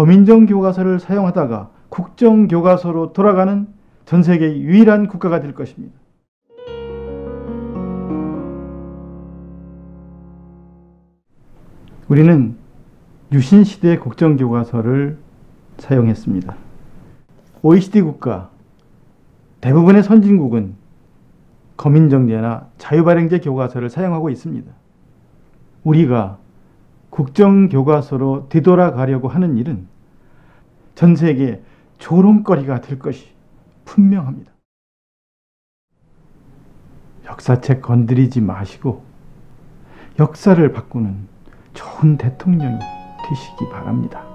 거민정 교과서를 사용하다가 국정 교과서로 돌아가는 전 세계 유일한 국가가 될 것입니다. 우리는 유신 시대 국정 교과서를 사용했습니다. OECD 국가 대부분의 선진국은 거민정제나 자유발행제 교과서를 사용하고 있습니다. 우리가 국정교과서로 뒤돌아가려고 하는 일은 전 세계 조롱거리가 될 것이 분명합니다. 역사책 건드리지 마시고 역사를 바꾸는 좋은 대통령이 되시기 바랍니다.